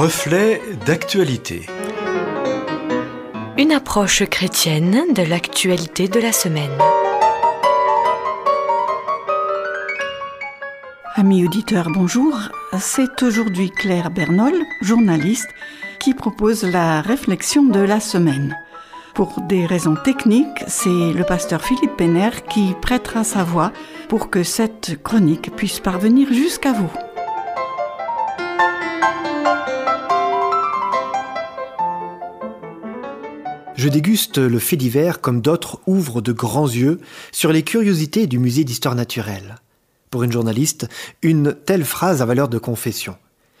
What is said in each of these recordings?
Reflet d'actualité. Une approche chrétienne de l'actualité de la semaine. Amis auditeurs, bonjour. C'est aujourd'hui Claire Bernol, journaliste, qui propose la réflexion de la semaine. Pour des raisons techniques, c'est le pasteur Philippe Penner qui prêtera sa voix pour que cette chronique puisse parvenir jusqu'à vous. Je déguste le fait divers comme d'autres ouvrent de grands yeux sur les curiosités du musée d'histoire naturelle. Pour une journaliste, une telle phrase a valeur de confession.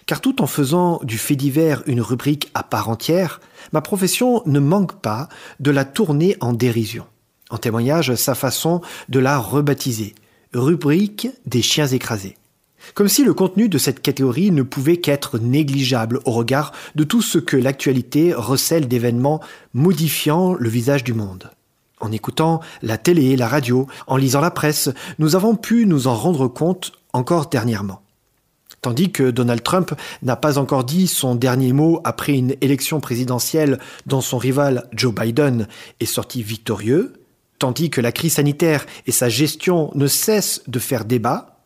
Car tout en faisant du fait divers une rubrique à part entière, ma profession ne manque pas de la tourner en dérision. En témoignage sa façon de la rebaptiser, rubrique des chiens écrasés. Comme si le contenu de cette catégorie ne pouvait qu'être négligeable au regard de tout ce que l'actualité recèle d'événements modifiant le visage du monde. En écoutant la télé, la radio, en lisant la presse, nous avons pu nous en rendre compte encore dernièrement. Tandis que Donald Trump n'a pas encore dit son dernier mot après une élection présidentielle dont son rival Joe Biden est sorti victorieux, tandis que la crise sanitaire et sa gestion ne cessent de faire débat,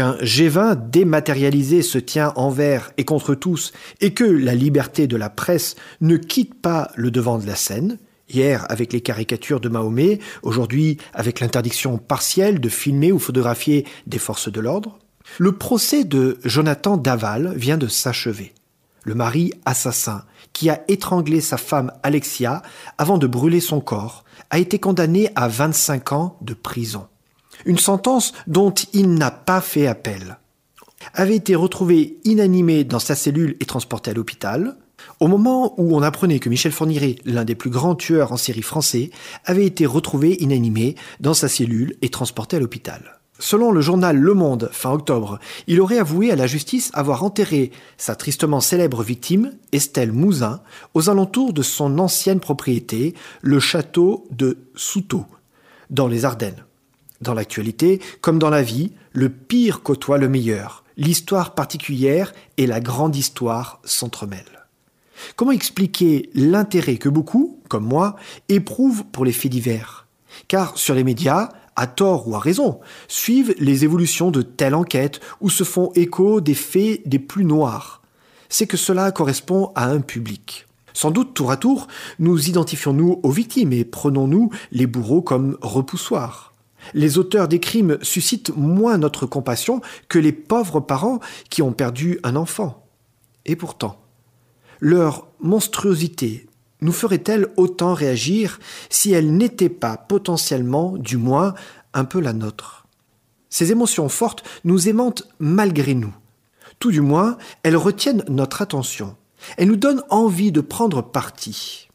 qu'un G20 dématérialisé se tient envers et contre tous, et que la liberté de la presse ne quitte pas le devant de la scène, hier avec les caricatures de Mahomet, aujourd'hui avec l'interdiction partielle de filmer ou photographier des forces de l'ordre, le procès de Jonathan Daval vient de s'achever. Le mari assassin, qui a étranglé sa femme Alexia avant de brûler son corps, a été condamné à 25 ans de prison une sentence dont il n'a pas fait appel, avait été retrouvé inanimé dans sa cellule et transporté à l'hôpital, au moment où on apprenait que Michel Fourniret, l'un des plus grands tueurs en série français, avait été retrouvé inanimé dans sa cellule et transporté à l'hôpital. Selon le journal Le Monde, fin octobre, il aurait avoué à la justice avoir enterré sa tristement célèbre victime, Estelle Mouzin, aux alentours de son ancienne propriété, le château de Souto, dans les Ardennes. Dans l'actualité, comme dans la vie, le pire côtoie le meilleur. L'histoire particulière et la grande histoire s'entremêlent. Comment expliquer l'intérêt que beaucoup, comme moi, éprouvent pour les faits divers? Car sur les médias, à tort ou à raison, suivent les évolutions de telle enquête ou se font écho des faits des plus noirs. C'est que cela correspond à un public. Sans doute, tour à tour, nous identifions-nous aux victimes et prenons-nous les bourreaux comme repoussoirs. Les auteurs des crimes suscitent moins notre compassion que les pauvres parents qui ont perdu un enfant. Et pourtant, leur monstruosité nous ferait-elle autant réagir si elle n'était pas potentiellement, du moins, un peu la nôtre? Ces émotions fortes nous aimantent malgré nous. Tout du moins, elles retiennent notre attention. Elles nous donnent envie de prendre parti.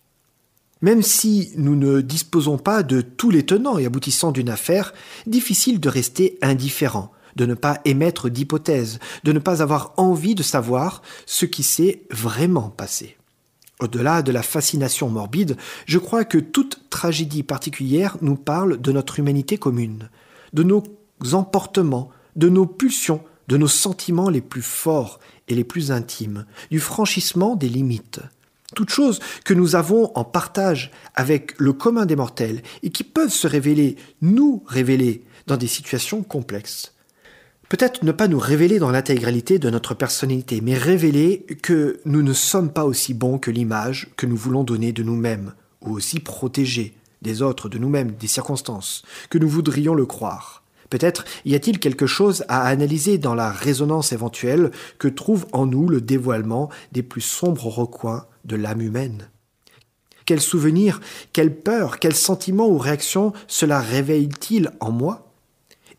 Même si nous ne disposons pas de tous les tenants et aboutissants d'une affaire, difficile de rester indifférent, de ne pas émettre d'hypothèses, de ne pas avoir envie de savoir ce qui s'est vraiment passé. Au-delà de la fascination morbide, je crois que toute tragédie particulière nous parle de notre humanité commune, de nos emportements, de nos pulsions, de nos sentiments les plus forts et les plus intimes, du franchissement des limites toutes choses que nous avons en partage avec le commun des mortels et qui peuvent se révéler, nous révéler, dans des situations complexes. Peut-être ne pas nous révéler dans l'intégralité de notre personnalité, mais révéler que nous ne sommes pas aussi bons que l'image que nous voulons donner de nous-mêmes, ou aussi protégés des autres, de nous-mêmes, des circonstances, que nous voudrions le croire. Peut-être y a-t-il quelque chose à analyser dans la résonance éventuelle que trouve en nous le dévoilement des plus sombres recoins de l'âme humaine. Quel souvenir, quelle peur, quel sentiment ou réaction cela réveille-t-il en moi?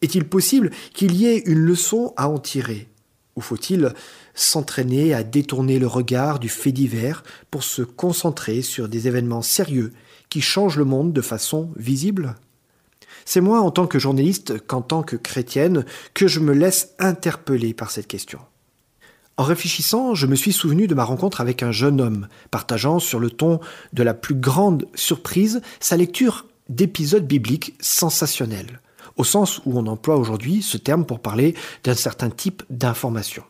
Est-il possible qu'il y ait une leçon à en tirer? Ou faut-il s'entraîner à détourner le regard du fait divers pour se concentrer sur des événements sérieux qui changent le monde de façon visible? C'est moi, en tant que journaliste qu'en tant que chrétienne, que je me laisse interpeller par cette question. En réfléchissant, je me suis souvenu de ma rencontre avec un jeune homme, partageant sur le ton de la plus grande surprise sa lecture d'épisodes bibliques sensationnels, au sens où on emploie aujourd'hui ce terme pour parler d'un certain type d'information.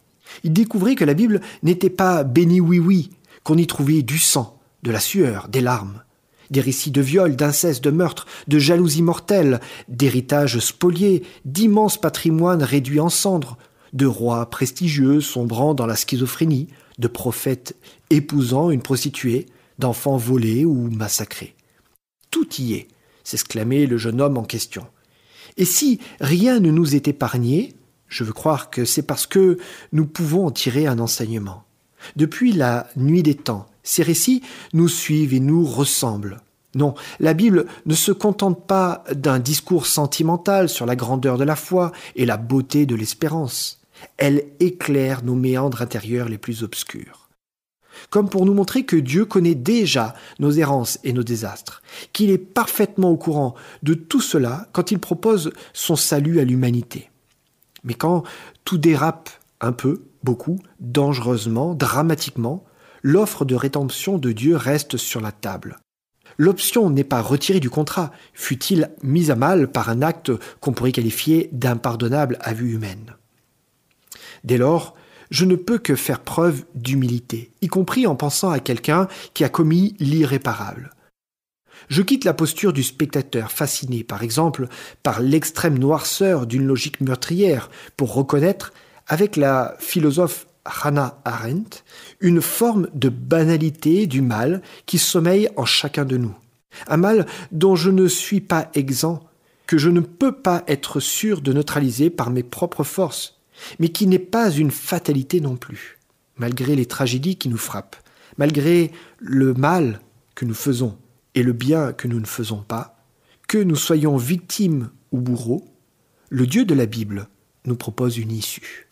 Il découvrit que la Bible n'était pas béni oui-oui, qu'on y trouvait du sang, de la sueur, des larmes, des récits de viol, d'inceste, de meurtre, de jalousie mortelle, d'héritage spoliés, d'immenses patrimoines réduits en cendres, de rois prestigieux sombrant dans la schizophrénie, de prophètes épousant une prostituée, d'enfants volés ou massacrés. Tout y est, s'exclamait le jeune homme en question. Et si rien ne nous est épargné, je veux croire que c'est parce que nous pouvons en tirer un enseignement. Depuis la nuit des temps, ces récits nous suivent et nous ressemblent. Non, la Bible ne se contente pas d'un discours sentimental sur la grandeur de la foi et la beauté de l'espérance. Elle éclaire nos méandres intérieurs les plus obscurs. Comme pour nous montrer que Dieu connaît déjà nos errances et nos désastres, qu'il est parfaitement au courant de tout cela quand il propose son salut à l'humanité. Mais quand tout dérape un peu, beaucoup, dangereusement, dramatiquement, l'offre de rédemption de Dieu reste sur la table. L'option n'est pas retirée du contrat, fut-il mise à mal par un acte qu'on pourrait qualifier d'impardonnable à vue humaine. Dès lors, je ne peux que faire preuve d'humilité, y compris en pensant à quelqu'un qui a commis l'irréparable. Je quitte la posture du spectateur fasciné, par exemple, par l'extrême noirceur d'une logique meurtrière, pour reconnaître, avec la philosophe Hannah Arendt, une forme de banalité du mal qui sommeille en chacun de nous. Un mal dont je ne suis pas exempt, que je ne peux pas être sûr de neutraliser par mes propres forces, mais qui n'est pas une fatalité non plus, malgré les tragédies qui nous frappent, malgré le mal que nous faisons et le bien que nous ne faisons pas, que nous soyons victimes ou bourreaux, le Dieu de la Bible nous propose une issue.